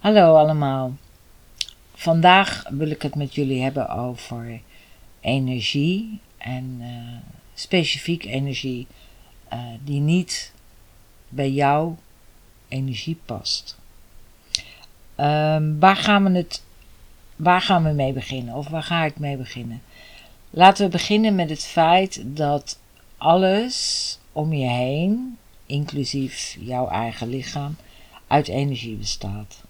Hallo allemaal. Vandaag wil ik het met jullie hebben over energie en uh, specifiek energie uh, die niet bij jouw energie past. Um, waar, gaan we het, waar gaan we mee beginnen? Of waar ga ik mee beginnen? Laten we beginnen met het feit dat alles om je heen, inclusief jouw eigen lichaam, uit energie bestaat.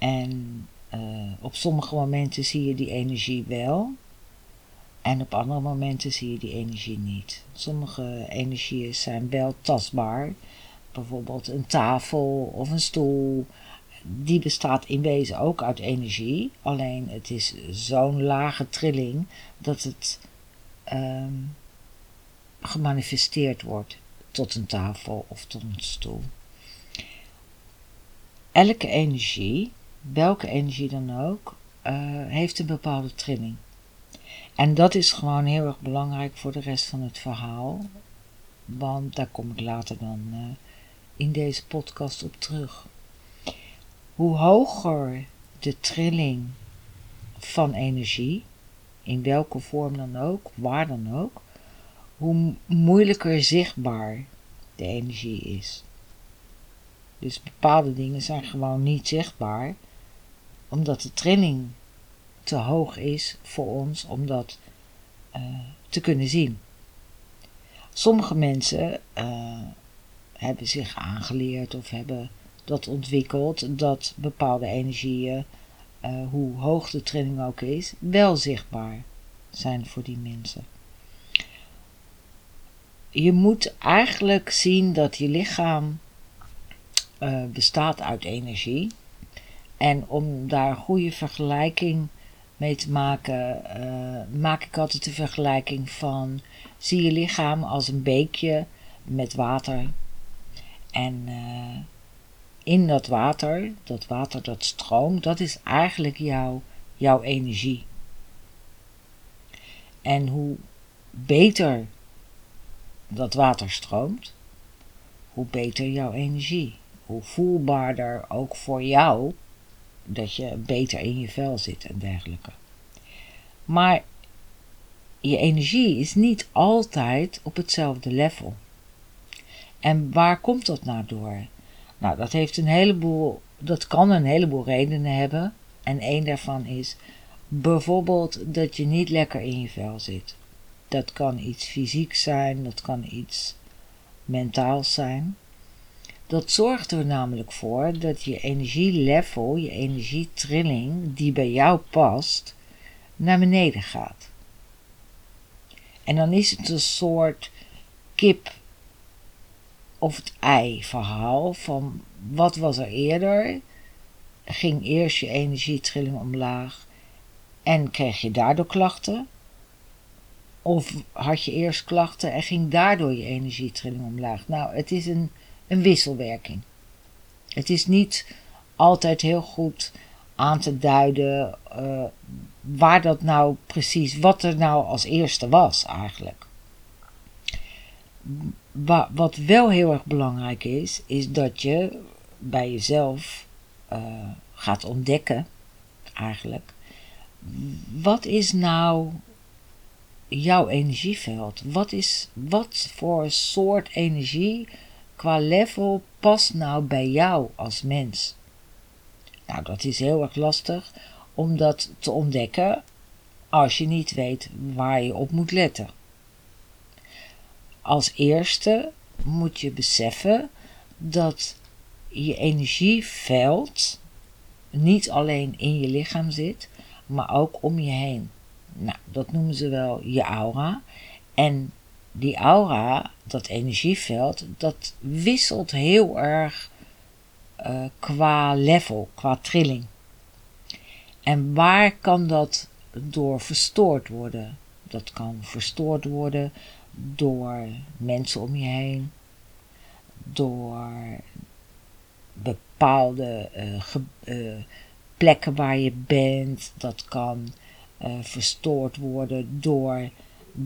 En uh, op sommige momenten zie je die energie wel. En op andere momenten zie je die energie niet. Sommige energieën zijn wel tastbaar. Bijvoorbeeld een tafel of een stoel. Die bestaat in wezen ook uit energie. Alleen het is zo'n lage trilling dat het um, gemanifesteerd wordt tot een tafel of tot een stoel. Elke energie welke energie dan ook, uh, heeft een bepaalde trilling. En dat is gewoon heel erg belangrijk voor de rest van het verhaal. Want daar kom ik later dan uh, in deze podcast op terug. Hoe hoger de trilling van energie, in welke vorm dan ook, waar dan ook, hoe moeilijker zichtbaar de energie is. Dus bepaalde dingen zijn gewoon niet zichtbaar, omdat de trilling te hoog is voor ons om dat uh, te kunnen zien. Sommige mensen uh, hebben zich aangeleerd of hebben dat ontwikkeld dat bepaalde energieën, uh, hoe hoog de trilling ook is, wel zichtbaar zijn voor die mensen. Je moet eigenlijk zien dat je lichaam bestaat uit energie en om daar een goede vergelijking mee te maken, uh, maak ik altijd de vergelijking van zie je lichaam als een beekje met water. En uh, in dat water, dat water dat stroomt, dat is eigenlijk jouw, jouw energie. En hoe beter dat water stroomt, hoe beter jouw energie. Hoe voelbaarder ook voor jou dat je beter in je vel zit en dergelijke. Maar je energie is niet altijd op hetzelfde level. En waar komt dat nou door? Nou, dat heeft een heleboel, dat kan een heleboel redenen hebben. En één daarvan is bijvoorbeeld dat je niet lekker in je vel zit. Dat kan iets fysiek zijn, dat kan iets mentaals zijn. Dat zorgt er namelijk voor dat je energielevel, je energietrilling, die bij jou past, naar beneden gaat. En dan is het een soort kip of het ei verhaal van wat was er eerder? Ging eerst je energietrilling omlaag en kreeg je daardoor klachten? Of had je eerst klachten en ging daardoor je energietrilling omlaag? Nou, het is een een wisselwerking. Het is niet altijd heel goed aan te duiden uh, waar dat nou precies, wat er nou als eerste was eigenlijk. wat wel heel erg belangrijk is, is dat je bij jezelf uh, gaat ontdekken, eigenlijk, wat is nou jouw energieveld? Wat, is, wat voor soort energie qua level past nou bij jou als mens? Nou, dat is heel erg lastig om dat te ontdekken als je niet weet waar je op moet letten. Als eerste moet je beseffen dat je energieveld niet alleen in je lichaam zit, maar ook om je heen. Nou, dat noemen ze wel je aura. En die aura, dat energieveld, dat wisselt heel erg uh, qua level, qua trilling. En waar kan dat door verstoord worden? Dat kan verstoord worden door mensen om je heen, door bepaalde ge, uh, plekken waar je bent. Dat kan verstoord worden door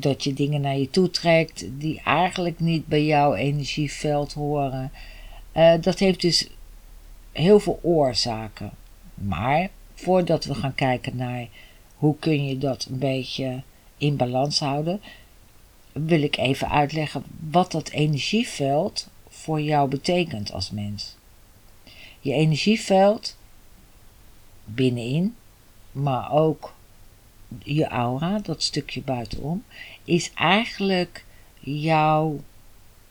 dat je dingen naar je toe trekt die eigenlijk niet bij jouw energieveld horen. Uh, dat heeft dus heel veel oorzaken. Maar voordat we gaan kijken naar hoe kun je dat een beetje in balans houden, wil ik even uitleggen wat dat energieveld voor jou betekent als mens. Je energieveld binnenin, maar ook je aura, dat stukje buitenom, is eigenlijk jouw,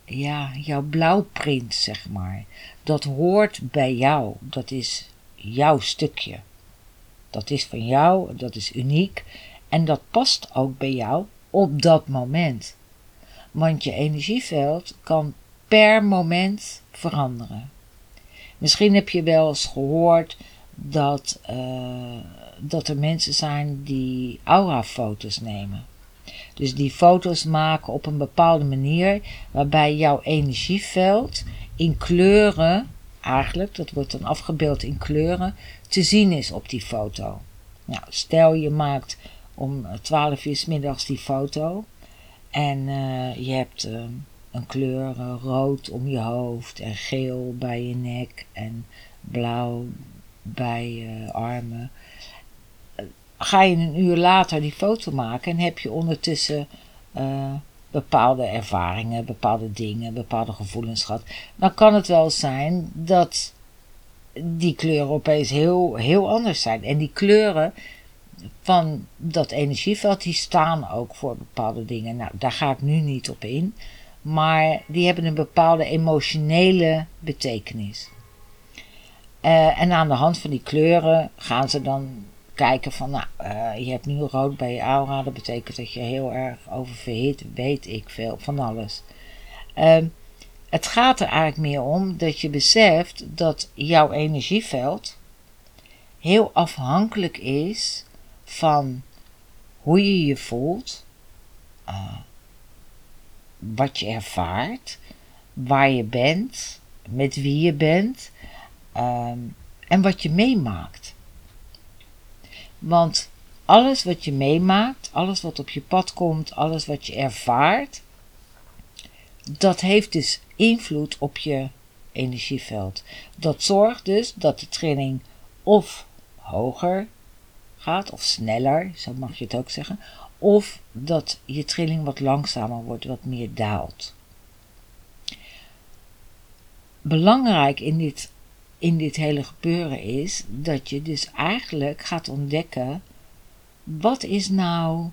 ja, jouw blauwprint, zeg maar. Dat hoort bij jou. Dat is jouw stukje. Dat is van jou, dat is uniek en dat past ook bij jou op dat moment. Want je energieveld kan per moment veranderen. Misschien heb je wel eens gehoord dat, uh, dat er mensen zijn die aurafoto's nemen. Dus die foto's maken op een bepaalde manier waarbij jouw energieveld in kleuren, eigenlijk, dat wordt dan afgebeeld in kleuren, te zien is op die foto. Nou, stel je maakt om 12 uur s middags die foto en uh, je hebt uh, een kleur rood om je hoofd en geel bij je nek en blauw bij je armen. Ga je een uur later die foto maken en heb je ondertussen bepaalde ervaringen, bepaalde dingen, bepaalde gevoelens gehad, dan kan het wel zijn dat die kleuren opeens heel, heel anders zijn. En die kleuren van dat energieveld, die staan ook voor bepaalde dingen. Nou, daar ga ik nu niet op in. Maar die hebben een bepaalde emotionele betekenis. Uh, en aan de hand van die kleuren gaan ze dan kijken van, nou, uh, je hebt nu rood bij je aura. Dat betekent dat je heel erg oververhit, weet ik veel, van alles. Uh, het gaat er eigenlijk meer om dat je beseft dat jouw energieveld heel afhankelijk is van hoe je je voelt, uh, wat je ervaart, waar je bent, met wie je bent um, en wat je meemaakt. Want alles wat je meemaakt, alles wat op je pad komt, alles wat je ervaart, dat heeft dus invloed op je energieveld. Dat zorgt dus dat de trilling of hoger gaat, of sneller, zo mag je het ook zeggen, of dat je trilling wat langzamer wordt, wat meer daalt. Belangrijk in dit, in dit hele gebeuren is dat je dus eigenlijk gaat ontdekken, wat is nou,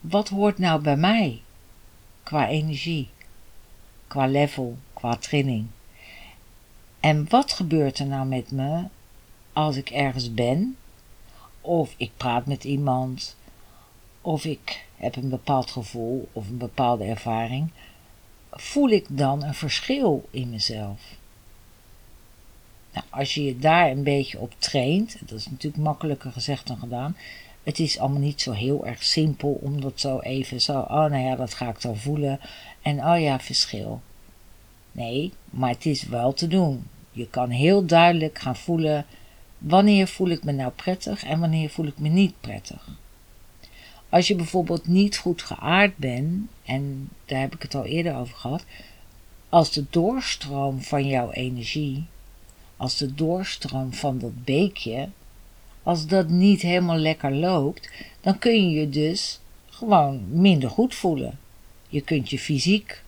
wat hoort nou bij mij qua energie, qua level, qua trilling. En wat gebeurt er nou met me als ik ergens ben of ik praat met iemand, of ik heb een bepaald gevoel of een bepaalde ervaring, voel ik dan een verschil in mezelf? Nou, als je je daar een beetje op traint, dat is natuurlijk makkelijker gezegd dan gedaan. Het is allemaal niet zo heel erg simpel om dat zo even zo, oh nou ja, dat ga ik dan voelen. En oh ja, verschil. Nee, maar het is wel te doen. Je kan heel duidelijk gaan voelen Wanneer voel ik me nou prettig en wanneer voel ik me niet prettig? Als je bijvoorbeeld niet goed geaard bent, en daar heb ik het al eerder over gehad, als de doorstroom van jouw energie, als de doorstroom van dat beekje, als dat niet helemaal lekker loopt, dan kun je je dus gewoon minder goed voelen. Je kunt je fysiek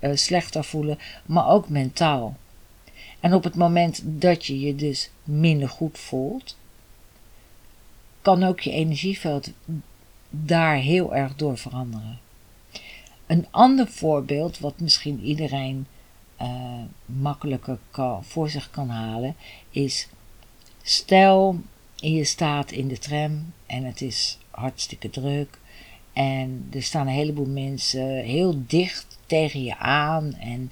uh, slechter voelen, maar ook mentaal. En op het moment dat je je dus minder goed voelt, kan ook je energieveld daar heel erg door veranderen. Een ander voorbeeld, wat misschien iedereen uh, makkelijker voor zich kan halen, is: stel je staat in de tram en het is hartstikke druk. En er staan een heleboel mensen heel dicht tegen je aan. En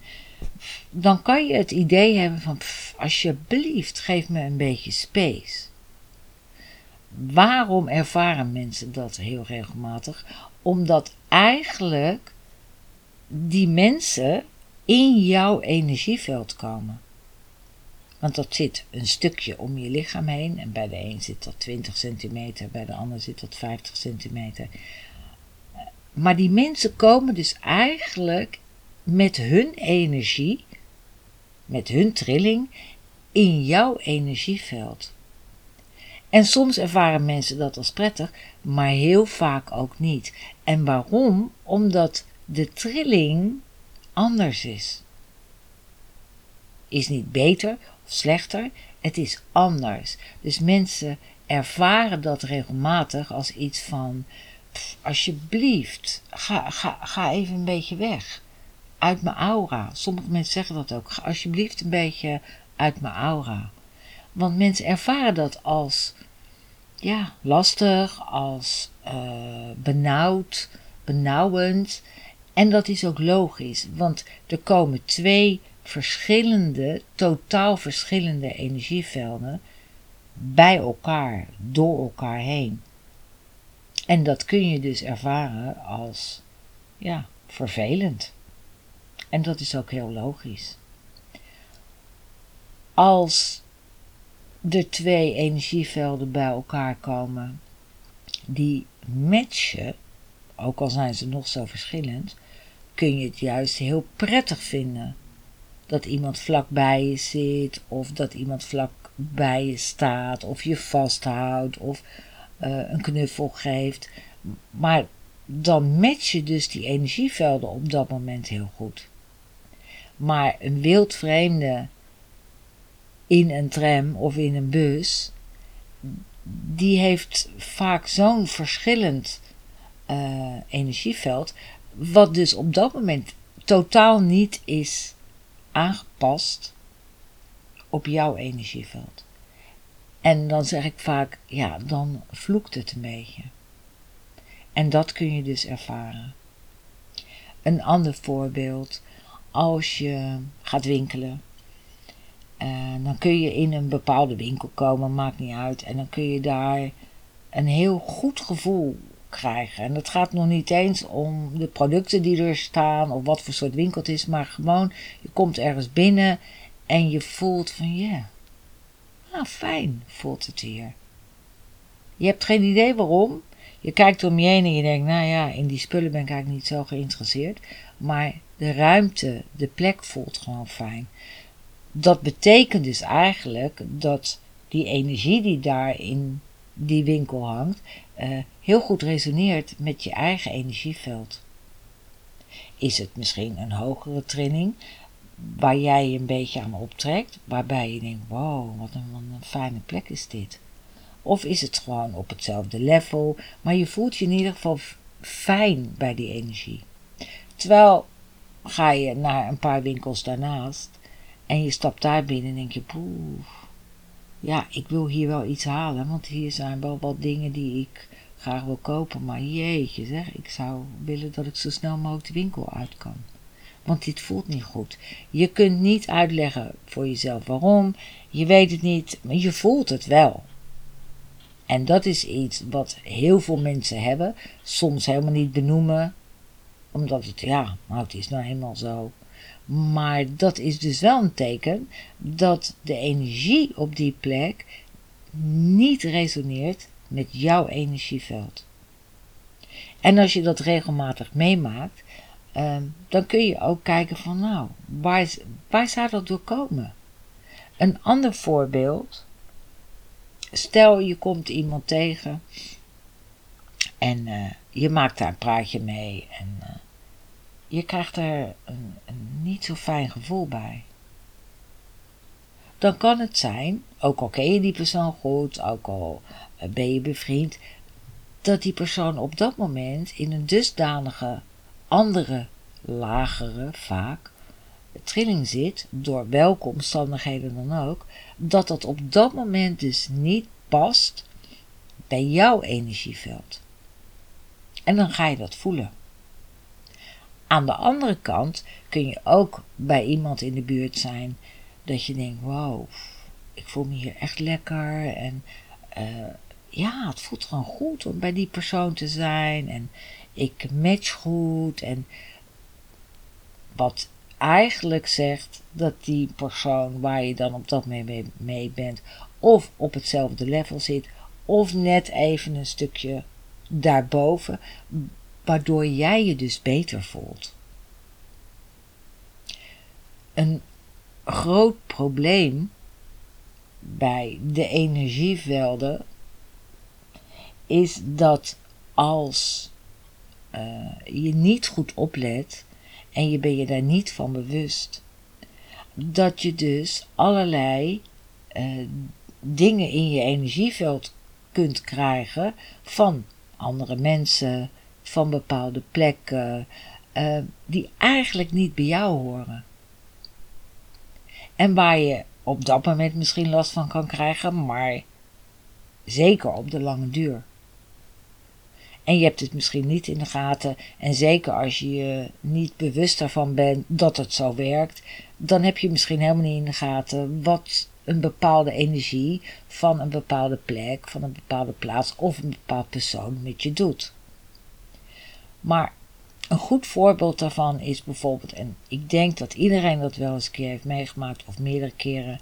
dan kan je het idee hebben van, alsjeblieft, geef me een beetje space. Waarom ervaren mensen dat heel regelmatig? Omdat eigenlijk die mensen in jouw energieveld komen. Want dat zit een stukje om je lichaam heen. En bij de een zit dat 20 centimeter, bij de ander zit dat 50 centimeter. Maar die mensen komen dus eigenlijk met hun energie, met hun trilling, in jouw energieveld. En soms ervaren mensen dat als prettig, maar heel vaak ook niet. En waarom? Omdat de trilling anders is. Is niet beter of slechter, het is anders. Dus mensen ervaren dat regelmatig als iets van: alsjeblieft, ga, ga, ga even een beetje weg. Uit mijn aura. Sommige mensen zeggen dat ook. Ga alsjeblieft een beetje uit mijn aura. Want mensen ervaren dat als ja, lastig, als uh, benauwd, benauwend. En dat is ook logisch, want er komen twee verschillende, totaal verschillende energievelden bij elkaar, door elkaar heen. En dat kun je dus ervaren als, ja, vervelend. En dat is ook heel logisch. Als de twee energievelden bij elkaar komen, die matchen, ook al zijn ze nog zo verschillend, kun je het juist heel prettig vinden. Dat iemand vlakbij je zit, of dat iemand vlak bij je staat, of je vasthoudt, of uh, een knuffel geeft. Maar dan match je dus die energievelden op dat moment heel goed. Maar een wildvreemde in een tram of in een bus, die heeft vaak zo'n verschillend uh, energieveld, wat dus op dat moment totaal niet is aangepast op jouw energieveld. En dan zeg ik vaak, ja, dan vloekt het een beetje. En dat kun je dus ervaren. Een ander voorbeeld, als je gaat winkelen, uh, dan kun je in een bepaalde winkel komen, maakt niet uit, en dan kun je daar een heel goed gevoel krijgen. En dat gaat nog niet eens om de producten die er staan of wat voor soort winkel het is, maar gewoon je komt ergens binnen en je voelt van ja, ah, fijn voelt het hier. Je hebt geen idee waarom. Je kijkt om je heen en je denkt, nou ja, in die spullen ben ik eigenlijk niet zo geïnteresseerd. Maar de ruimte, de plek voelt gewoon fijn. Dat betekent dus eigenlijk dat die energie die daar in die winkel hangt, uh, heel goed resoneert met je eigen energieveld. Is het misschien een hogere trilling waar jij je een beetje aan optrekt, waarbij je denkt: wow, wat een, wat een fijne plek is dit? Of is het gewoon op hetzelfde level, maar je voelt je in ieder geval fijn bij die energie. Terwijl ga je naar een paar winkels daarnaast en je stapt daar binnen en denk je: poeh, ja, ik wil hier wel iets halen, want hier zijn wel wat dingen die ik graag wil kopen. Maar jeetje zeg, ik zou willen dat ik zo snel mogelijk de winkel uit kan. Want dit voelt niet goed. Je kunt niet uitleggen voor jezelf waarom. Je weet het niet, maar je voelt het wel. En dat is iets wat heel veel mensen hebben. Soms helemaal niet benoemen. Omdat het, ja, nou het is nou helemaal zo. Maar dat is dus wel een teken dat de energie op die plek niet resoneert met jouw energieveld. En als je dat regelmatig meemaakt, uh, dan kun je ook kijken van nou, waar, waar zou dat door komen? Een ander voorbeeld, stel je komt iemand tegen en uh, je maakt daar een praatje mee en uh, je krijgt er een, een niet zo fijn gevoel bij. Dan kan het zijn, ook al ken je die persoon goed, ook al eh, ben je bevriend, dat die persoon op dat moment in een dusdanige andere, lagere, vaak, trilling zit, door welke omstandigheden dan ook, dat dat op dat moment dus niet past bij jouw energieveld. En dan ga je dat voelen. Aan de andere kant kun je ook bij iemand in de buurt zijn dat je denkt: wow, ik voel me hier echt lekker. En uh, ja, het voelt gewoon goed om bij die persoon te zijn. En ik match goed. En wat eigenlijk zegt dat die persoon waar je dan op dat mee, mee bent, of op hetzelfde level zit, of net even een stukje daarboven, waardoor jij je dus beter voelt. Een groot probleem bij de energievelden is dat als uh, je niet goed oplet en je ben je daar niet van bewust, dat je dus allerlei uh, dingen in je energieveld kunt krijgen van andere mensen, van bepaalde plekken, uh, die eigenlijk niet bij jou horen. En waar je op dat moment misschien last van kan krijgen, maar zeker op de lange duur. En je hebt het misschien niet in de gaten. En zeker als je je niet bewust daarvan bent dat het zo werkt, dan heb je misschien helemaal niet in de gaten wat een bepaalde energie van een bepaalde plek, van een bepaalde plaats of een bepaald persoon met je doet. Maar een goed voorbeeld daarvan is bijvoorbeeld, en ik denk dat iedereen dat wel eens een keer heeft meegemaakt of meerdere keren,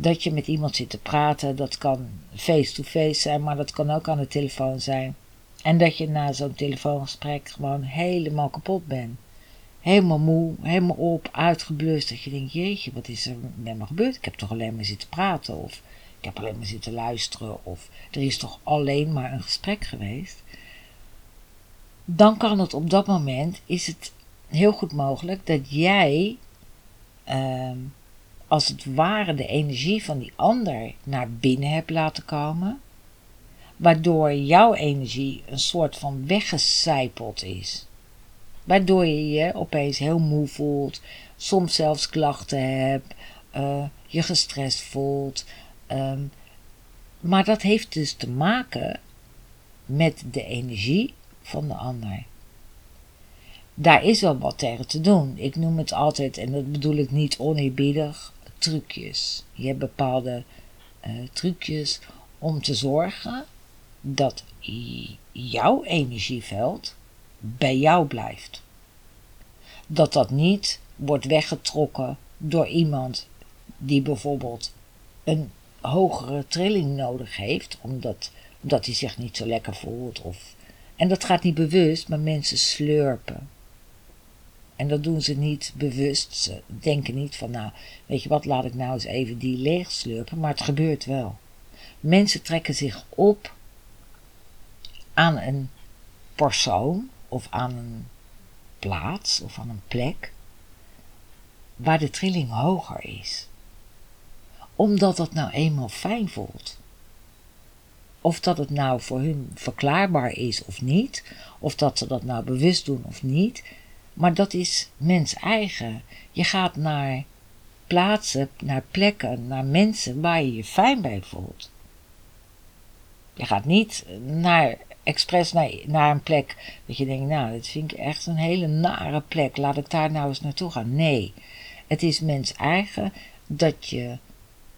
dat je met iemand zit te praten. Dat kan face-to-face zijn, maar dat kan ook aan de telefoon zijn. En dat je na zo'n telefoongesprek gewoon helemaal kapot bent. Helemaal moe, helemaal op, uitgeblust. Dat je denkt, jeetje, wat is er met me gebeurd? Ik heb toch alleen maar zitten praten. Of ik heb alleen maar zitten luisteren. Of er is toch alleen maar een gesprek geweest. Dan kan het op dat moment, is het heel goed mogelijk dat jij, uh, als het ware, de energie van die ander naar binnen hebt laten komen waardoor jouw energie een soort van weggecijpeld is. Waardoor je je opeens heel moe voelt, soms zelfs klachten hebt, uh, je gestrest voelt. Um, maar dat heeft dus te maken met de energie van de ander. Daar is wel wat tegen te doen. Ik noem het altijd, en dat bedoel ik niet oneerbiedig, trucjes. Je hebt bepaalde uh, trucjes om te zorgen dat jouw energieveld bij jou blijft. Dat dat niet wordt weggetrokken door iemand die bijvoorbeeld een hogere trilling nodig heeft, omdat, omdat hij zich niet zo lekker voelt. Of, en dat gaat niet bewust, maar mensen slurpen. En dat doen ze niet bewust. Ze denken niet van, nou, weet je wat, laat ik nou eens even die leeg slurpen. Maar het gebeurt wel. Mensen trekken zich op aan een persoon of aan een plaats of aan een plek waar de trilling hoger is. Omdat dat nou eenmaal fijn voelt. Of dat het nou voor hun verklaarbaar is of niet, of dat ze dat nou bewust doen of niet, maar dat is mens eigen. Je gaat naar plaatsen, naar plekken, naar mensen waar je je fijn bij voelt. Je gaat niet naar expres naar, naar een plek dat je denkt, nou, dit vind ik echt een hele nare plek, laat ik daar nou eens naartoe gaan. Nee, het is mens eigen dat je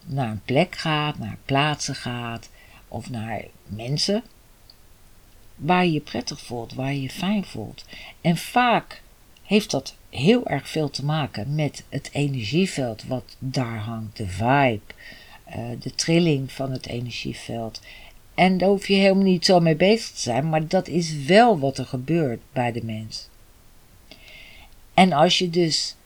naar een plek gaat, naar plaatsen gaat of naar mensen waar je je prettig voelt, waar je je fijn voelt. En vaak heeft dat heel erg veel te maken met het energieveld wat daar hangt, de vibe, uh, de trilling van het energieveld. En daar hoef je helemaal niet zo mee bezig te zijn, maar dat is wel wat er gebeurt bij de mens. En als je dus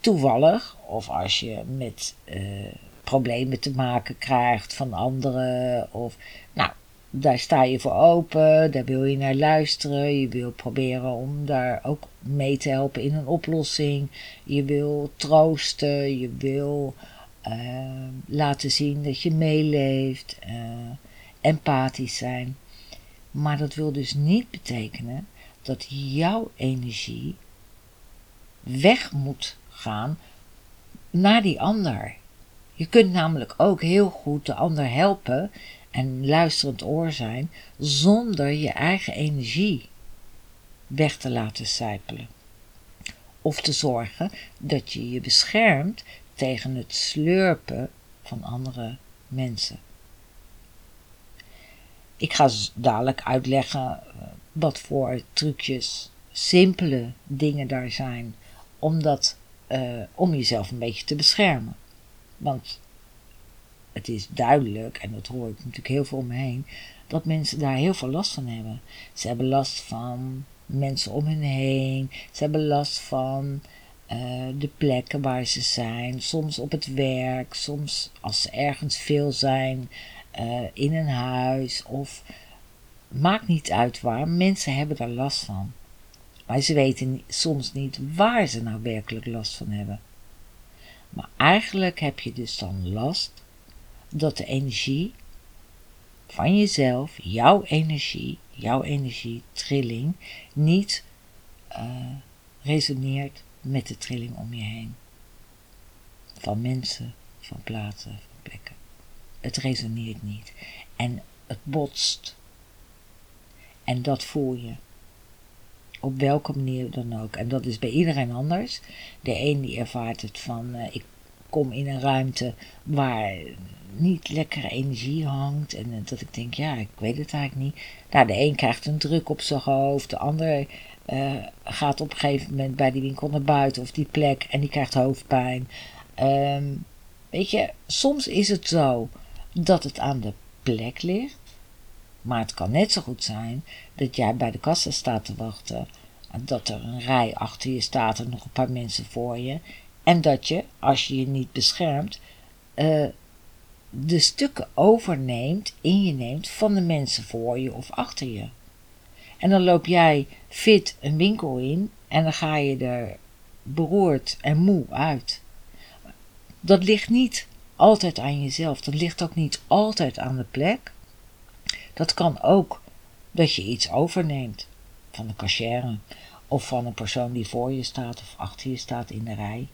toevallig, of als je met uh, problemen te maken krijgt van anderen, of nou, daar sta je voor open, daar wil je naar luisteren, je wil proberen om daar ook mee te helpen in een oplossing, je wil troosten, je wil uh, laten zien dat je meeleeft, uh, empathisch zijn. Maar dat wil dus niet betekenen dat jouw energie weg moet gaan naar die ander. Je kunt namelijk ook heel goed de ander helpen en luisterend oor zijn zonder je eigen energie weg te laten sijpelen. Of te zorgen dat je je beschermt tegen het slurpen van andere mensen. Ik ga dadelijk uitleggen eh, wat voor trucjes, simpele dingen daar zijn, om, dat, uh, om jezelf een beetje te beschermen. Want het is duidelijk, en dat hoor ik natuurlijk heel veel om me heen, dat mensen daar heel veel last van hebben. Ze hebben last van mensen om hen heen, ze hebben last van eh, de plekken waar ze zijn, soms op het werk, soms als ze ergens veel zijn, uh, in een huis of maakt niet uit waar. Mensen hebben daar last van. Maar ze weten soms niet waar ze nou werkelijk last van hebben. Maar eigenlijk heb je dus dan last dat de energie van jezelf, jouw energie, jouw energietrilling, niet uh, resoneert met de trilling om je heen. Van mensen, van plaatsen, van plekken. Het resoneert niet. En het botst. En dat voel je. Op welke manier dan ook. En dat is bij iedereen anders. De een die ervaart het van uh, ik kom in een ruimte waar niet lekkere energie hangt. En uh, dat ik denk, ja, ik weet het eigenlijk niet. Nou, de een krijgt een druk op zijn hoofd. De ander uh, gaat op een gegeven moment bij die winkel naar buiten of die plek en die krijgt hoofdpijn. Um, weet je, soms is het zo dat het aan de plek ligt. Maar het kan net zo goed zijn dat jij bij de kassa staat te wachten. Dat er een rij achter je staat en nog een paar mensen voor je. En dat je, als je je niet beschermt, uh, de stukken overneemt, in je neemt van de mensen voor je of achter je. En dan loop jij fit een winkel in en dan ga je er beroerd en moe uit. Dat ligt niet altijd aan jezelf. Dat ligt ook niet altijd aan de plek. Dat kan ook dat je iets overneemt van de cashier of van een persoon die voor je staat of achter je staat in de rij.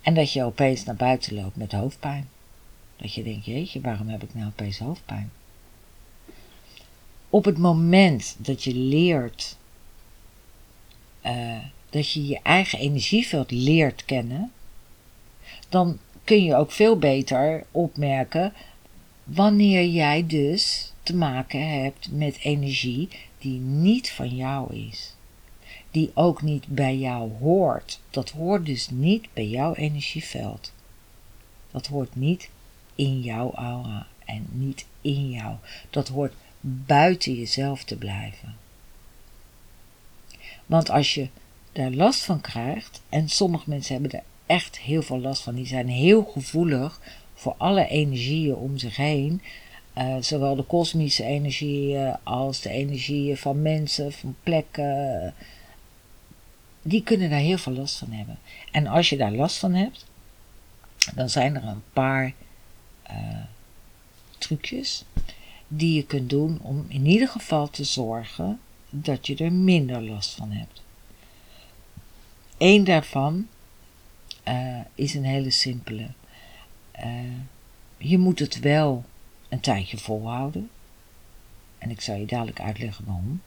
En dat je opeens naar buiten loopt met hoofdpijn. Dat je denkt, jeetje, waarom heb ik nou opeens hoofdpijn? op het moment dat je leert, uh, dat je je eigen energieveld leert kennen, dan kun je ook veel beter opmerken wanneer jij dus te maken hebt met energie die niet van jou is. Die ook niet bij jou hoort. Dat hoort dus niet bij jouw energieveld. Dat hoort niet in jouw aura en niet in jou. Dat hoort buiten jezelf te blijven. Want als je daar last van krijgt, en sommige mensen hebben er echt heel veel last van, die zijn heel gevoelig voor alle energieën om zich heen, uh, zowel de kosmische energieën als de energieën van mensen, van plekken, die kunnen daar heel veel last van hebben. En als je daar last van hebt, dan zijn er een paar uh, trucjes die je kunt doen om in ieder geval te zorgen dat je er minder last van hebt. Eén daarvan is een hele simpele. Je moet het wel een tijdje volhouden. En ik zal je dadelijk uitleggen waarom.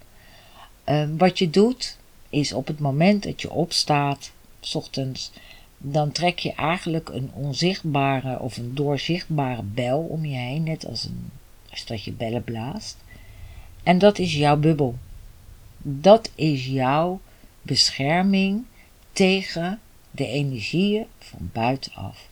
Uh, wat je doet, is op het moment dat je opstaat, s ochtends, dan trek je eigenlijk een onzichtbare of een doorzichtbare bel om je heen, net als een als dat je bellen blaast. En dat is jouw bubbel. Dat is jouw bescherming tegen de energieën van buitenaf.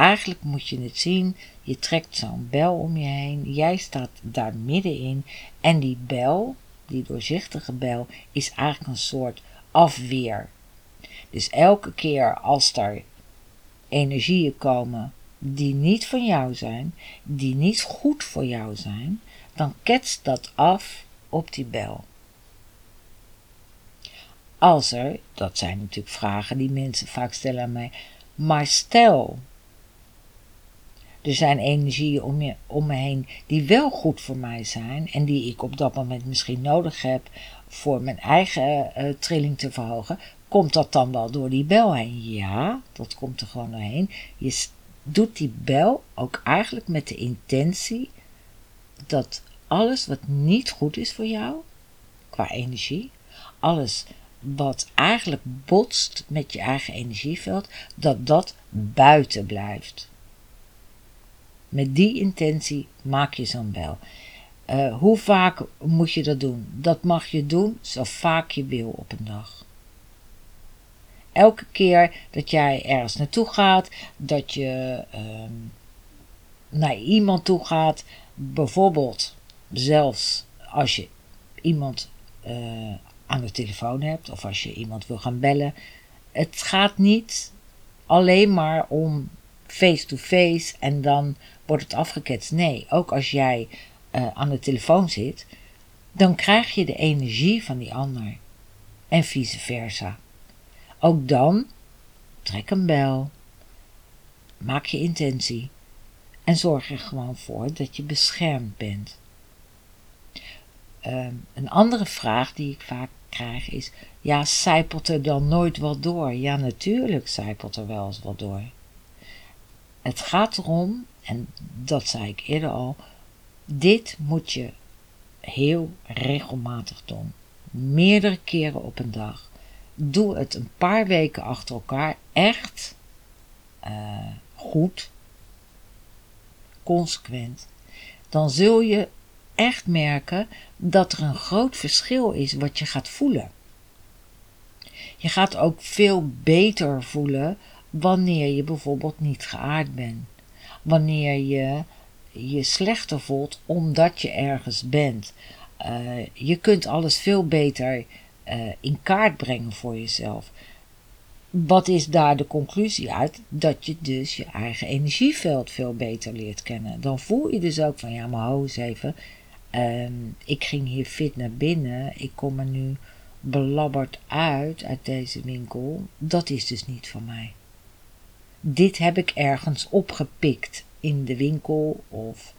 Eigenlijk moet je het zien, je trekt zo'n bel om je heen, jij staat daar middenin en die bel, die doorzichtige bel, is eigenlijk een soort afweer. Dus elke keer als er energieën komen die niet van jou zijn, die niet goed voor jou zijn, dan ketst dat af op die bel. Als er, dat zijn natuurlijk vragen die mensen vaak stellen aan mij, maar stel, er zijn energieën om, je, om me heen die wel goed voor mij zijn en die ik op dat moment misschien nodig heb voor mijn eigen uh, trilling te verhogen, komt dat dan wel door die bel heen? Ja, dat komt er gewoon doorheen. Je doet die bel ook eigenlijk met de intentie dat alles wat niet goed is voor jou, qua energie, alles wat eigenlijk botst met je eigen energieveld, dat dat buiten blijft. Met die intentie maak je zo'n bel. Uh, hoe vaak moet je dat doen? Dat mag je doen zo vaak je wil op een dag elke keer dat jij ergens naartoe gaat, dat je ehm, naar iemand toe gaat, bijvoorbeeld zelfs als je iemand uh, aan de telefoon hebt of als je iemand wil gaan bellen, het gaat niet alleen maar om face-to-face en dan wordt het afgeketst. Nee, ook als jij uh, aan de telefoon zit, dan krijg je de energie van die ander. En vice versa. Ook dan trek een bel, maak je intentie en zorg er gewoon voor dat je beschermd bent. Uh, een andere vraag die ik vaak krijg is: ja, zijpelt er dan nooit wat door? Ja, natuurlijk zijpelt er wel eens wat door. Het gaat erom, en dat zei ik eerder al, dit moet je heel regelmatig doen. Meerdere keren op een dag. Doe het een paar weken achter elkaar echt uh, goed, consequent. Dan zul je echt merken dat er een groot verschil is wat je gaat voelen. Je gaat ook veel beter voelen wanneer je bijvoorbeeld niet geaard bent. Wanneer je je slechter voelt omdat je ergens bent. Uh, je kunt alles veel beter uh, in kaart brengen voor jezelf. Wat is daar de conclusie uit? Dat je dus je eigen energieveld veel beter leert kennen. Dan voel je dus ook van ja, maar ho eens even. Uh, ik ging hier fit naar binnen. Ik kom er nu belabberd uit uit deze winkel. Dat is dus niet van mij. Dit heb ik ergens opgepikt in de winkel of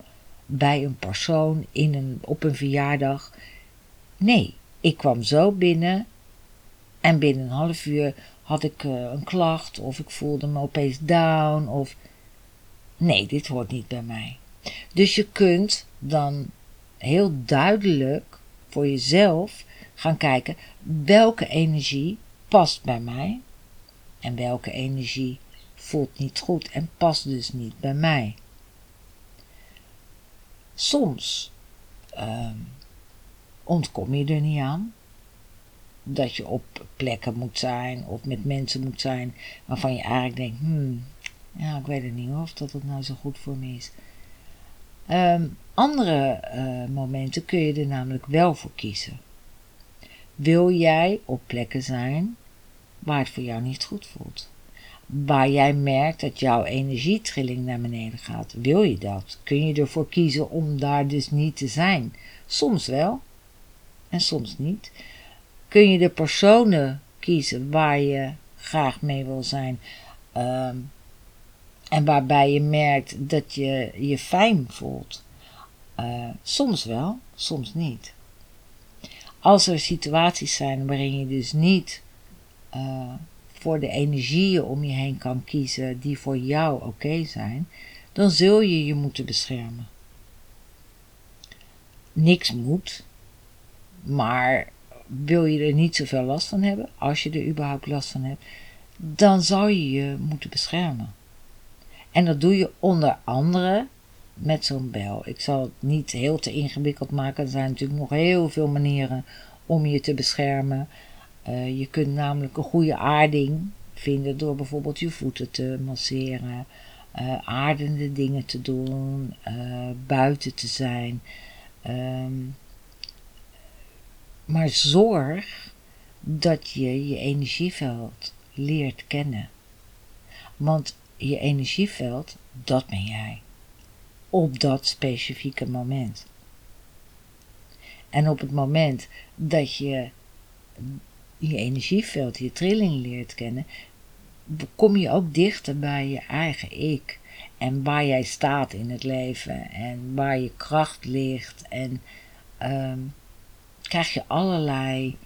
bij een persoon in een, op een verjaardag. Nee, ik kwam zo binnen en binnen een half uur had ik uh, een klacht of ik voelde me opeens down of nee, dit hoort niet bij mij. Dus je kunt dan heel duidelijk voor jezelf gaan kijken welke energie past bij mij en welke energie voelt niet goed en past dus niet bij mij. Soms uh, ontkom je er niet aan dat je op plekken moet zijn of met mensen moet zijn waarvan je eigenlijk denkt, hmm, ja, ik weet het niet of dat het nou zo goed voor me is. Um, andere uh, momenten kun je er namelijk wel voor kiezen. Wil jij op plekken zijn waar het voor jou niet goed voelt? Waar jij merkt dat jouw energietrilling naar beneden gaat. Wil je dat? Kun je ervoor kiezen om daar dus niet te zijn? Soms wel en soms niet. Kun je de personen kiezen waar je graag mee wil zijn. Um, en waarbij je merkt dat je je fijn voelt. Uh, soms wel, soms niet. Als er situaties zijn waarin je dus niet uh, voor de energieën om je heen kan kiezen die voor jou oké zijn, dan zul je je moeten beschermen. Niks moet, maar wil je er niet zoveel last van hebben, als je er überhaupt last van hebt, dan zou je je moeten beschermen. En dat doe je onder andere met zo'n bel. Ik zal het niet heel te ingewikkeld maken. Er zijn natuurlijk nog heel veel manieren om je te beschermen. Uh, je kunt namelijk een goede aarding vinden door bijvoorbeeld je voeten te masseren, uh, aardende dingen te doen, uh, buiten te zijn. Um, maar zorg dat je je energieveld leert kennen. Want je energieveld, dat ben jij. Op dat specifieke moment. En op het moment dat je je energieveld, je trilling leert kennen, kom je ook dichter bij je eigen ik. En waar jij staat in het leven en waar je kracht ligt. En um, krijg je allerlei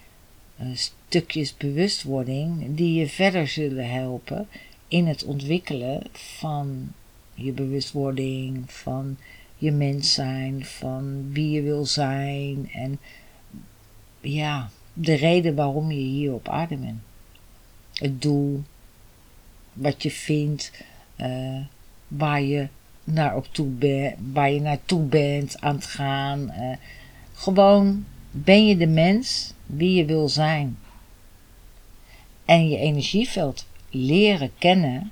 uh, stukjes bewustwording die je verder zullen helpen in het ontwikkelen van je bewustwording, van je mens zijn, van wie je wil zijn en ja, de reden waarom je hier op aarde bent. Het doel, wat je vindt, uh, waar je naar op toe bent, waar je naartoe bent aan het gaan. Uh, gewoon ben je de mens wie je wil zijn. En je energieveld leren kennen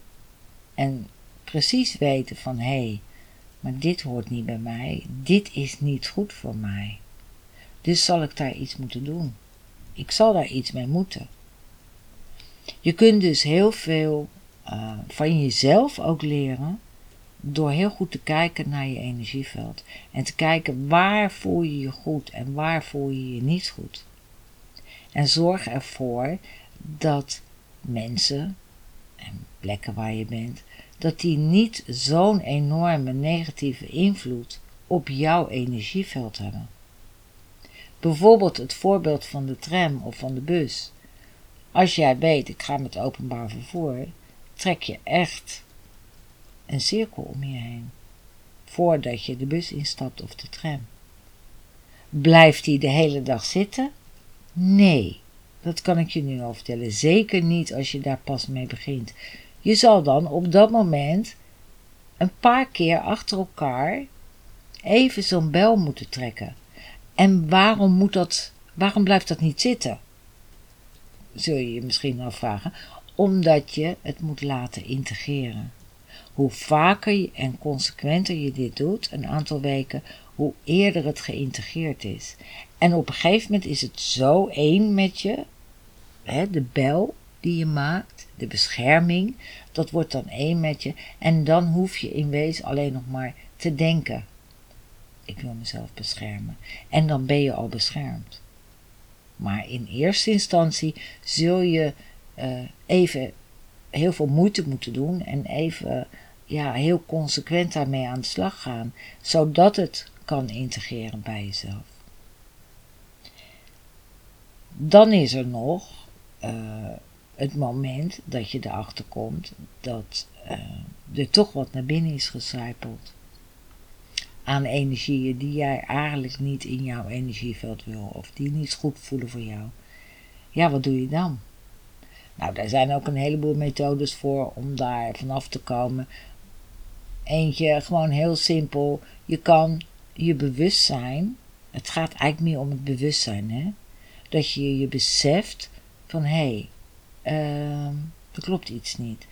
en precies weten van hé, hey, maar dit hoort niet bij mij, dit is niet goed voor mij. Dus zal ik daar iets moeten doen. Ik zal daar iets mee moeten. Je kunt dus heel veel uh, van jezelf ook leren door heel goed te kijken naar je energieveld en te kijken waar voel je je goed en waar voel je je niet goed. En zorg ervoor dat mensen en plekken waar je bent, dat die niet zo'n enorme negatieve invloed op jouw energieveld hebben. Bijvoorbeeld het voorbeeld van de tram of van de bus. Als jij weet, ik ga met openbaar vervoer, trek je echt een cirkel om je heen voordat je de bus instapt of de tram. Blijft die de hele dag zitten? Nee, dat kan ik je nu al vertellen. Zeker niet als je daar pas mee begint. Je zal dan op dat moment een paar keer achter elkaar even zo'n bel moeten trekken. En waarom moet dat, waarom blijft dat niet zitten? Zul je je misschien afvragen. Omdat je het moet laten integreren. Hoe vaker en consequenter je dit doet, een aantal weken, hoe eerder het geïntegreerd is. En op een gegeven moment is het zo één met je, hè, de bel die je maakt, de bescherming, dat wordt dan één met je. En dan hoef je in wezen alleen nog maar te denken. Ik wil mezelf beschermen. En dan ben je al beschermd. Maar in eerste instantie zul je uh, even heel veel moeite moeten doen en even ja, heel consequent daarmee aan de slag gaan, zodat het kan integreren bij jezelf. Dan is er nog uh, het moment dat je erachter komt dat uh, er toch wat naar binnen is gecijpeld. Aan energieën die jij eigenlijk niet in jouw energieveld wil, of die niet goed voelen voor jou. Ja, wat doe je dan? Nou, daar zijn ook een heleboel methodes voor om daar vanaf te komen. Eentje, gewoon heel simpel. Je kan je bewustzijn, het gaat eigenlijk meer om het bewustzijn, hè? Dat je je beseft van hé, hey, uh, er klopt iets niet.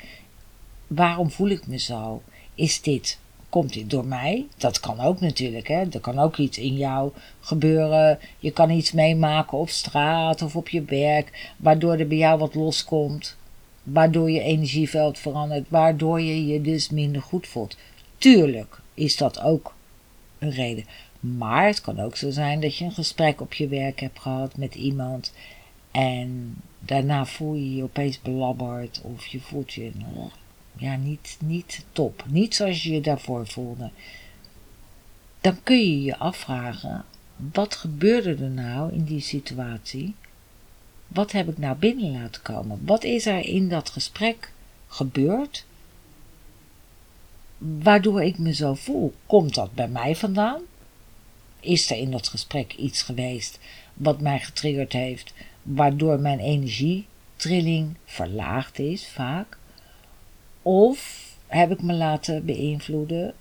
Waarom voel ik me zo? Is dit, komt dit door mij? Dat kan ook natuurlijk, hè. Er kan ook iets in jou gebeuren. Je kan iets meemaken op straat of op je werk, waardoor er bij jou wat loskomt. Waardoor je energieveld verandert, waardoor je je dus minder goed voelt. Tuurlijk is dat ook een reden. Maar het kan ook zo zijn dat je een gesprek op je werk hebt gehad met iemand en daarna voel je je opeens belabberd of je voelt je ja, niet, niet top. Niet zoals je je daarvoor voelde. Dan kun je je afvragen, wat gebeurde er nou in die situatie? Wat heb ik nou binnen laten komen? Wat is er in dat gesprek gebeurd? Waardoor ik me zo voel. Komt dat bij mij vandaan? Is er in dat gesprek iets geweest wat mij getriggerd heeft, waardoor mijn energietrilling verlaagd is vaak. Of heb ik me laten beïnvloeden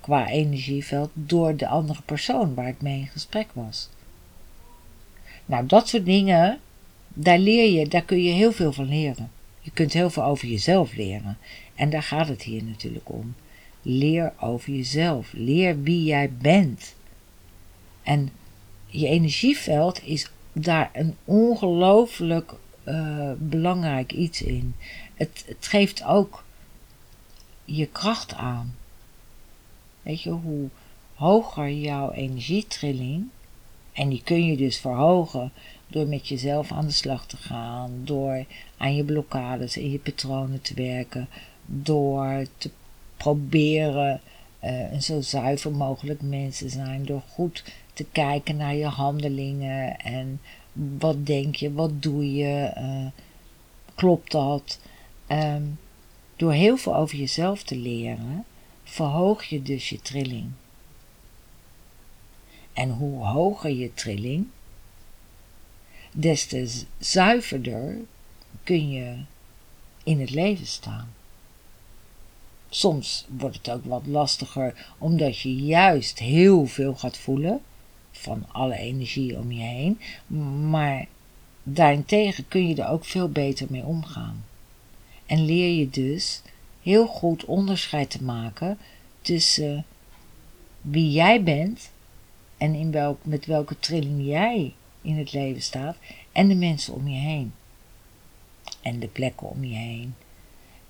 qua energieveld door de andere persoon waar ik mee in gesprek was. Nou, dat soort dingen, daar leer je, daar kun je heel veel van leren. Je kunt heel veel over jezelf leren. En daar gaat het hier natuurlijk om. Leer over jezelf. Leer wie jij bent. En je energieveld is daar een ongelooflijk uh, belangrijk iets in. Het, het geeft ook je kracht aan. Weet je, hoe hoger jouw energietrilling, en die kun je dus verhogen door met jezelf aan de slag te gaan, door aan je blokkades en je patronen te werken, door te proberen uh, een zo zuiver mogelijk mens te zijn, door goed te kijken naar je handelingen en wat denk je, wat doe je, uh, klopt dat? Um, door heel veel over jezelf te leren, verhoog je dus je trilling. En hoe hoger je trilling, des te zuiverder kun je in het leven staan. Soms wordt het ook wat lastiger omdat je juist heel veel gaat voelen van alle energie om je heen. Maar daarentegen kun je er ook veel beter mee omgaan. En leer je dus heel goed onderscheid te maken tussen wie jij bent en in welk, met welke trilling jij in het leven staat en de mensen om je heen. en de plekken om je heen.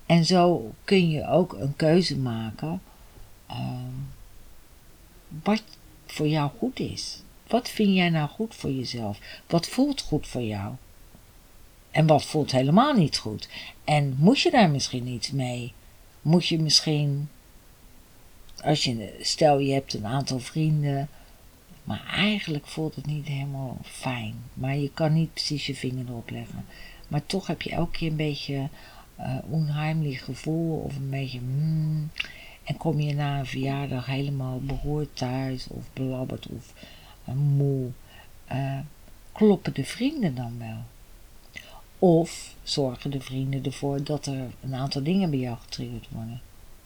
En zo kun je ook een keuze maken ehm, wat voor jou goed is. Wat vind jij nou goed voor jezelf? Wat voelt goed voor jou? En wat voelt helemaal niet goed? En moet je daar misschien iets mee? Moet je misschien, als je, stel je hebt een aantal vrienden, maar eigenlijk voelt het niet helemaal fijn. Maar je kan niet precies je vinger erop leggen. Maar toch heb je elke keer een beetje uh, onheimelijk gevoel of een beetje hmm, en kom je na een verjaardag helemaal behoord thuis of belabberd of uh, moe. Uh, kloppen de vrienden dan wel? Of zorgen de vrienden ervoor dat er een aantal dingen bij jou getriggerd worden,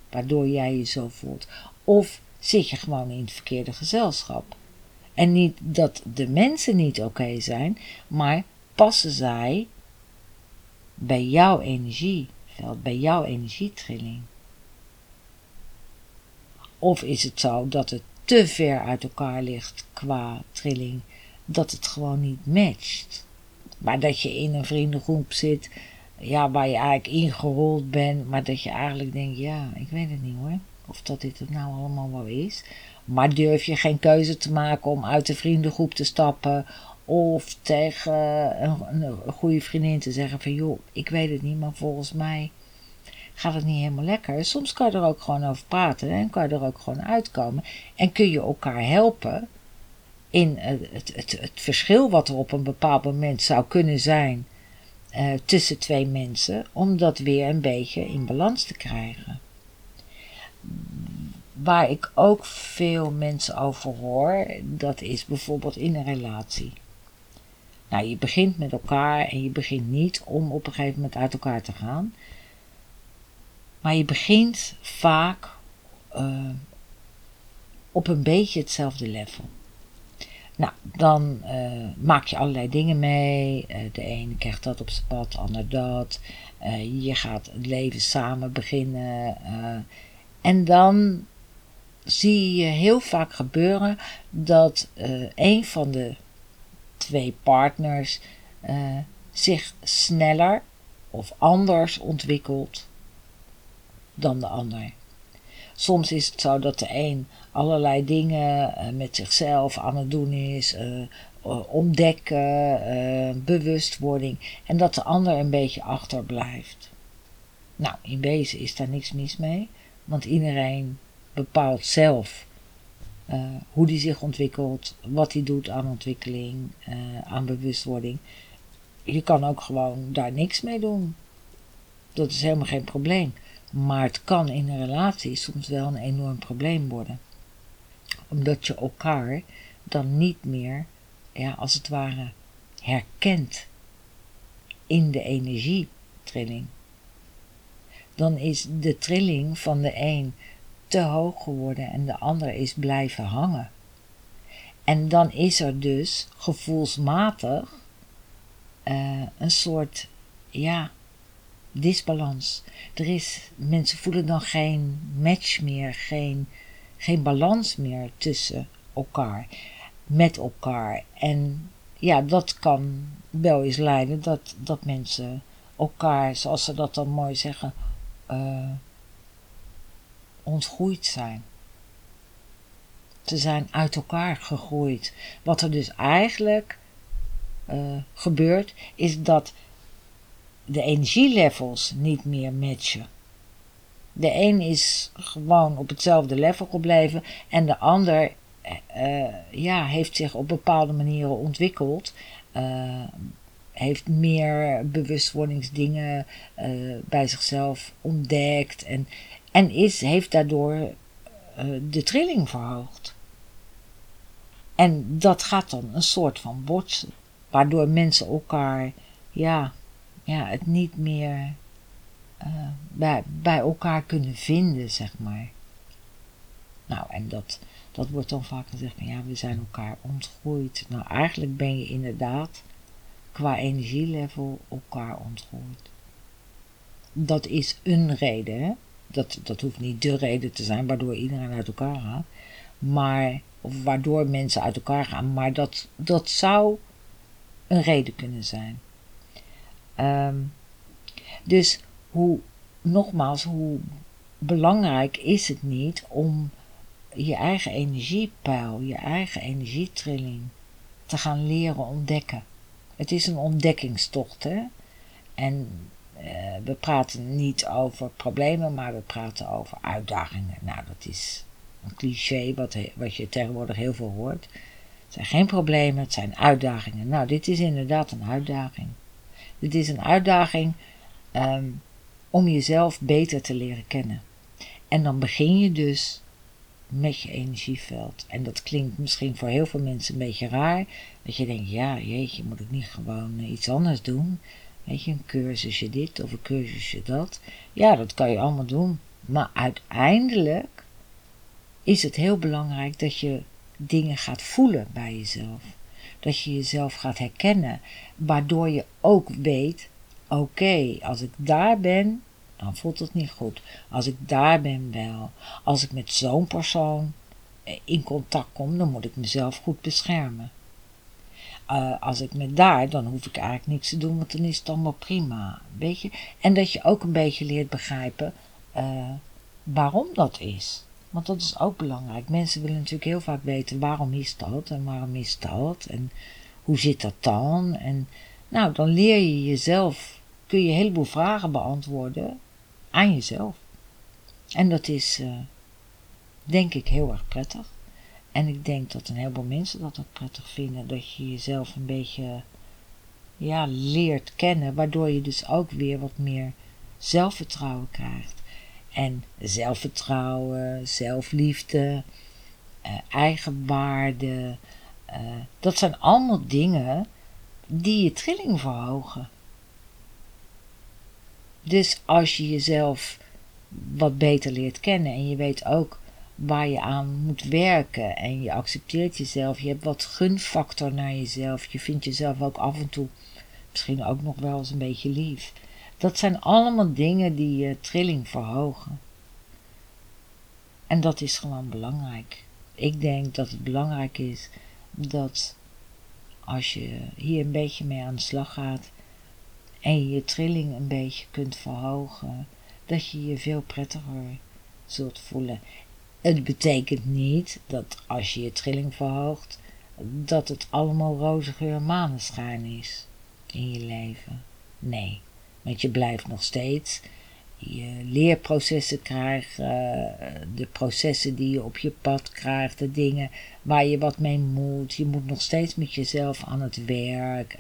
waardoor jij je zo voelt? Of zit je gewoon in het verkeerde gezelschap? En niet dat de mensen niet oké zijn, maar passen zij bij jouw energieveld, bij jouw energietrilling? Of is het zo dat het te ver uit elkaar ligt qua trilling, dat het gewoon niet matcht? Maar dat je in een vriendengroep zit, ja, waar je eigenlijk ingerold bent, maar dat je eigenlijk denkt, ja, ik weet het niet hoor, of dat dit het nou allemaal wel is. Maar durf je geen keuze te maken om uit de vriendengroep te stappen of tegen een, een, goede vriendin te zeggen van joh, ik weet het niet, maar volgens mij gaat het niet helemaal lekker. Soms kan je er ook gewoon over praten en kan je er ook gewoon uitkomen. En kun je elkaar helpen in het, het, het, verschil wat er op een bepaald moment zou kunnen zijn uh, tussen twee mensen, om dat weer een beetje in balans te krijgen. Waar ik ook veel mensen over hoor, dat is bijvoorbeeld in een relatie. Nou, je begint met elkaar en je begint niet om op een gegeven moment uit elkaar te gaan. Maar je begint vaak uh, op een beetje hetzelfde level. Nou, dan uh, maak je allerlei dingen mee. Uh, de ene krijgt dat op zijn pad, de ander dat. je gaat het leven samen beginnen. en dan zie je heel vaak gebeuren dat een van de twee partners zich sneller of anders ontwikkelt dan de ander. Soms is het zo dat de een allerlei dingen uh, met zichzelf aan het doen is, uh, ontdekken, bewustwording, en dat de ander een beetje achterblijft. Nou, in wezen is daar niks mis mee, want iedereen bepaalt zelf hoe die zich ontwikkelt, wat hij doet aan ontwikkeling, aan bewustwording. Je kan ook gewoon daar niks mee doen. Dat is helemaal geen probleem. Maar het kan in een relatie soms wel een enorm probleem worden. Omdat je elkaar dan niet meer, ja, als het ware, herkent in de energietrilling. Dan is de trilling van de een te hoog geworden en de ander is blijven hangen. En dan is er dus gevoelsmatig uh, een soort, ja, disbalans. Er is, mensen voelen dan geen match meer, geen, geen balans meer tussen elkaar, met elkaar. En ja, dat kan wel eens leiden dat, dat mensen elkaar, zoals ze dat dan mooi zeggen, uh, ontgroeid zijn. Ze zijn uit elkaar gegroeid. Wat er dus eigenlijk uh, gebeurt, is dat de energielevels niet meer matchen. De een is gewoon op hetzelfde level gebleven en de ander uh, ja, heeft zich op bepaalde manieren ontwikkeld. Uh, heeft meer bewustwordingsdingen bij zichzelf ontdekt en en is, heeft daardoor de trilling verhoogd. En dat gaat dan een soort van botsen, waardoor mensen elkaar, ja, ja het niet meer uh, bij, bij elkaar kunnen vinden, zeg maar. Nou, en dat, dat wordt dan vaak gezegd van ja, we zijn elkaar ontgroeid. Nou, eigenlijk ben je inderdaad qua energielevel elkaar ontgroeid. Dat is een reden, hè? Dat, dat hoeft niet de reden te zijn waardoor iedereen uit elkaar gaat. Maar, of waardoor mensen uit elkaar gaan. Maar dat, dat zou een reden kunnen zijn. Um, Dus hoe, nogmaals, hoe belangrijk is het niet om je eigen energiepeil, je eigen energietrilling te gaan leren ontdekken. Het is een ontdekkingstocht, hè? En eh, we praten niet over problemen, maar we praten over uitdagingen. Nou, dat is een cliché wat, wat je tegenwoordig heel veel hoort. Het zijn geen problemen, het zijn uitdagingen. Nou, dit is inderdaad een uitdaging. Dit is een uitdaging ehm, om jezelf beter te leren kennen. En dan begin je dus met je energieveld. En dat klinkt misschien voor heel veel mensen een beetje raar. Dat je denkt, ja, jeetje, moet ik niet gewoon eh, iets anders doen? Weet je, een cursusje dit of een cursusje dat. Ja, dat kan je allemaal doen. Maar uiteindelijk is het heel belangrijk dat je dingen gaat voelen bij jezelf. Dat je jezelf gaat herkennen, waardoor je ook weet: oké, als ik daar ben, dan voelt het niet goed. Als ik daar ben wel. Als ik met zo'n persoon eh, in contact kom, dan moet ik mezelf goed beschermen. Uh, als ik met daar, dan hoef ik eigenlijk niks te doen, want dan is het allemaal prima. Weet je? En dat je ook een beetje leert begrijpen uh, waarom dat is. Want dat is ook belangrijk. Mensen willen natuurlijk heel vaak weten waarom is dat en waarom is dat en hoe zit dat dan. En nou, dan leer je jezelf, kun je een heleboel vragen beantwoorden aan jezelf. En dat is, uh, denk ik, heel erg prettig. En ik denk dat een heleboel mensen dat ook prettig vinden, dat je jezelf een beetje ja, leert kennen, waardoor je dus ook weer wat meer zelfvertrouwen krijgt. En zelfvertrouwen, zelfliefde, uh, eigenwaarde, uh, dat zijn allemaal dingen die je trilling verhogen. Dus als je jezelf wat beter leert kennen en je weet ook waar je aan moet werken en je accepteert jezelf, je hebt wat gunfactor naar jezelf, je vindt jezelf ook af en toe misschien ook nog wel eens een beetje lief. Dat zijn allemaal dingen die je trilling verhogen. En dat is gewoon belangrijk. Ik denk dat het belangrijk is dat als je hier een beetje mee aan de slag gaat, en je je trilling een beetje kunt verhogen, dat je je veel prettiger zult voelen. Het betekent niet dat als je je trilling verhoogt, dat het allemaal roze geur maneschijn is in je leven. Nee, want je blijft nog steeds je leerprocessen krijgen, de processen die je op je pad krijgt, de dingen waar je wat mee moet. Je moet nog steeds met jezelf aan het werk.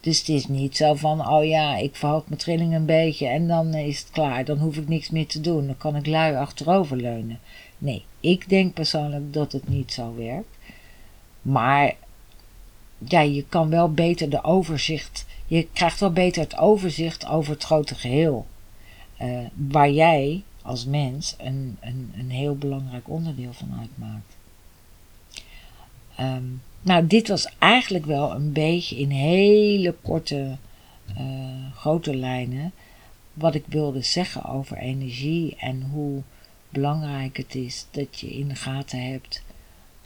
Dus het is niet zo van, oh ja, ik verhoog mijn trilling een beetje en dan is het klaar. Dan hoef ik niks meer te doen. Dan kan ik lui achteroverleunen. Nee, ik denk persoonlijk dat het niet zo werkt. Maar ja, je kan wel beter de overzicht, je krijgt wel beter het overzicht over het grote geheel. Uh, waar jij als mens een, een, een heel belangrijk onderdeel van uitmaakt. Um, nou, dit was eigenlijk wel een beetje in hele korte, uh, grote lijnen wat ik wilde zeggen over energie en hoe belangrijk het is dat je in de gaten hebt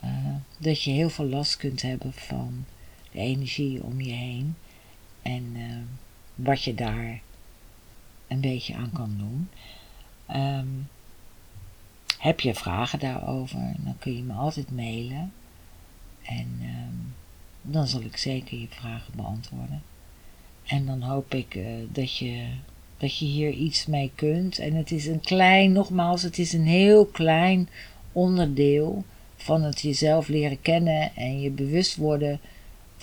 uh, dat je heel veel last kunt hebben van de energie om je heen en uh, wat je daar een beetje aan kan doen. Um, heb je vragen daarover, dan kun je me altijd mailen. En um, dan zal ik zeker je vragen beantwoorden. En dan hoop ik uh, dat, je, dat je hier iets mee kunt. En het is een klein, nogmaals, het is een heel klein onderdeel van het jezelf leren kennen en je bewust worden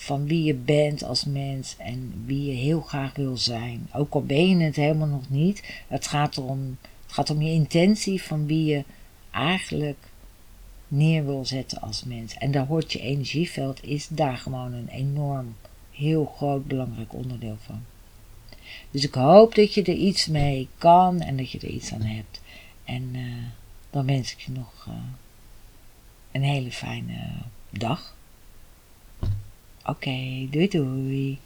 van wie je bent als mens en wie je heel graag wil zijn. Ook al ben je het helemaal nog niet, het gaat, erom, het gaat om je intentie van wie je eigenlijk neer wil zetten als mens. En daar hoort je energieveld, is daar gewoon een enorm, heel groot, belangrijk onderdeel van. Dus ik hoop dat je er iets mee kan en dat je er iets aan hebt. En uh, dan wens ik je nog uh, een hele fijne dag. Oké, okay, doei doei.